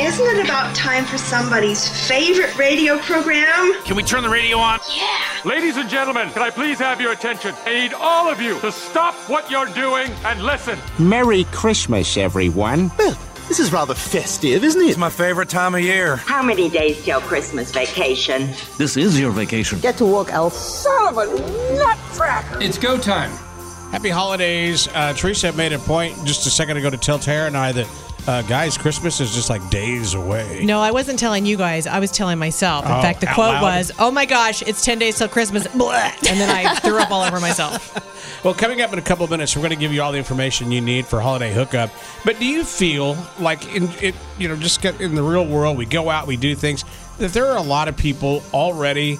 Isn't it about time for somebody's favorite radio program? Can we turn the radio on? Yeah. Ladies and gentlemen, can I please have your attention? I need all of you to stop what you're doing and listen. Merry Christmas, everyone. Well, this is rather festive, isn't it? It's my favorite time of year. How many days till Christmas vacation? This is your vacation. Get to work, Elf. Son of a nutcracker! It's go time. Happy holidays. Uh, Teresa made a point just a second ago to tell Tara and I that, uh, guys, Christmas is just like days away. No, I wasn't telling you guys. I was telling myself. In Oh, fact, the quote loud. was, "Oh my gosh, it's ten days till Christmas," and then I threw up all over myself. Well, coming up in a couple of minutes, we're going to give you all the information you need for holiday hookup. But do you feel like in it, you know, just get in the real world, we go out, we do things, that there are a lot of people already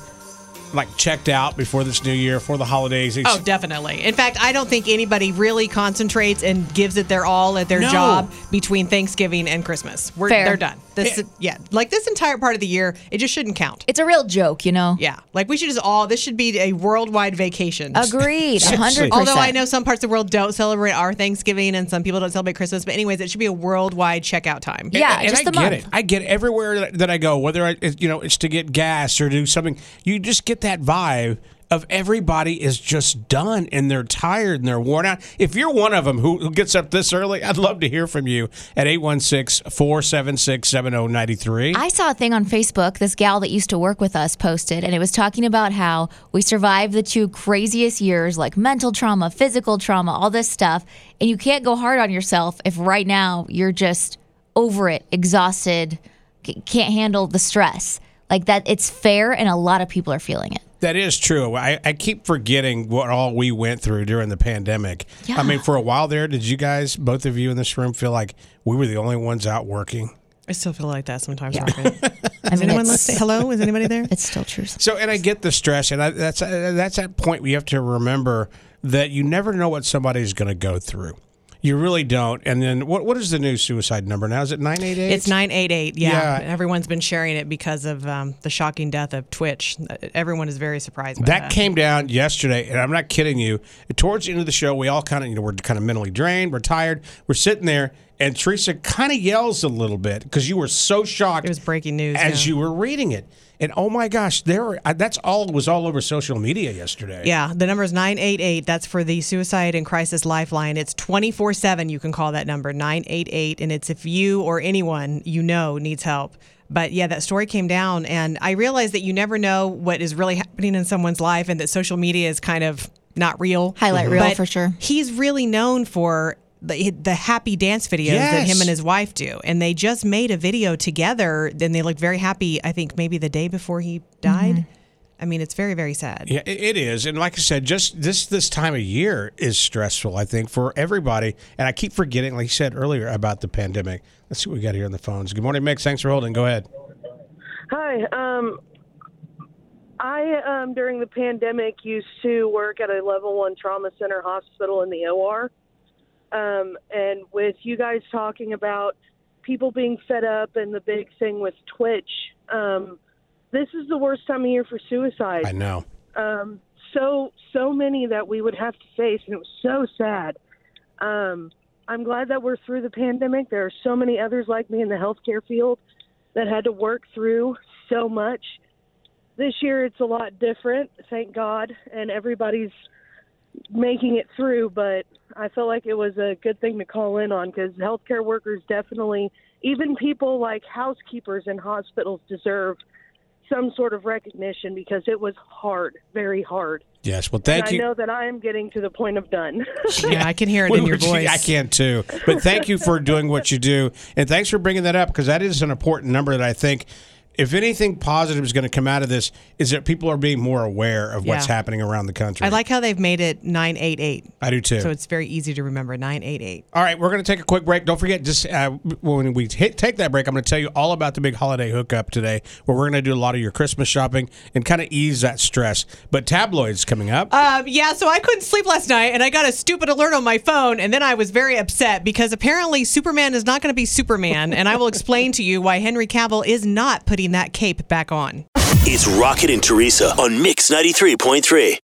like checked out before this new year, for the holidays? Oh, definitely. In fact, I don't think anybody really concentrates and gives it their all at their No. job between Thanksgiving and Christmas. We're Fair. they're done. This yeah, like this entire part of the year, it just shouldn't count. It's a real joke, you know? Yeah, like we should just all. This should be a worldwide vacation. Agreed. 100%. Although I know some parts of the world don't celebrate our Thanksgiving and some people don't celebrate Christmas, but anyways, it should be a worldwide checkout time. Yeah, and just I the get month. it. I get everywhere that- that I go, whether I, you know, it's to get gas or do something. You just get that vibe of everybody is just done and they're tired and they're worn out. If you're one of them who, gets up this early, I'd love to hear from you at 816-476-7093. I saw a thing on Facebook. This gal that used to work with us posted, and it was talking about how we survived the two craziest years, like mental trauma, physical trauma, all this stuff. And you can't go hard on yourself if right now you're just over it, exhausted, can't handle the stress. Like that, it's fair, and a lot of people are feeling it. That is true. I, I keep forgetting what all we went through during the pandemic. Yeah. I mean, for a while there, did you guys, both of you in this room, feel like we were the only ones out working? I still feel like that sometimes. Yeah. Rocket. I Is mean, anyone it's, listening? Hello, is anybody there? it's still true. So, and I get the stress, and I, that's that's that point we have to remember that you never know what somebody's going to go through. You really don't. And then, what what is the new suicide number now? Is it nine eight eight? It's 988. Yeah. Yeah. Everyone's been sharing it because of um, the shocking death of Twitch. Everyone is very surprised by that. That came down yesterday, and I'm not kidding you. Towards the end of the show, we all kind of, you know, we're kind of mentally drained, we're tired, we're sitting there, and Teresa kind of yells a little bit because you were so shocked. It was breaking news. as yeah. you were reading it, and oh my gosh, there were, that's all was all over social media yesterday. Yeah, the number is 988. That's for the Suicide and Crisis Lifeline. It's 24 7. You can call that number, 988. And it's if you or anyone you know needs help. But yeah, that story came down, and I realized that you never know what is really happening in someone's life and that social media is kind of not real. Highlight reel But for sure. He's really known for. The, the happy dance videos that him and his wife do. And they just made a video together. and they looked very happy, I think maybe the day before he died. I mean, it's very, very sad. Yeah, it it is, and like I said, just this this time of year is stressful. I think for everybody, and I keep forgetting, like you said earlier, about the pandemic. Let's see what we got here on the phones. Good morning, Mix. Thanks for holding. Go ahead. Hi. Um, I um, during the pandemic used to work at a level one trauma center hospital in the OR, um, and with you guys talking about people being fed up and the big thing with Twitch, um, this is the worst time of year for suicide. I know. um, so so many that we would have to face, and it was so sad. Um, I'm glad that we're through the pandemic. There are so many others like me in the healthcare field that had to work through so much. This year, it's a lot different, thank God, and everybody's making it through. But I feel like it was a good thing to call in on because healthcare workers definitely, even people like housekeepers in hospitals, deserve some sort of recognition because it was hard, very hard. Yes. Well, thank and you. I know that I am getting to the point of done. Yeah, I can hear it We in your were- voice. I can too. But thank you for doing what you do, and thanks for bringing that up because that is an important number that I think. If anything positive is going to come out of this, is that people are being more aware of what's Yeah. happening around the country. I like how they've made it 988. I do too. So it's very easy to remember 988. All right, we're going to take a quick break. Don't forget, just uh, when we hit, take that break, I'm going to tell you all about the big holiday hookup today, where we're going to do a lot of your Christmas shopping and kind of ease that stress. But tabloids coming up. Um, yeah, so I couldn't sleep last night and I got a stupid alert on my phone and then I was very upset because apparently Superman is not going to be Superman and I will explain to you why Henry Cavill is not that cape back on. It's Rocket and Teresa on Mix 93.3.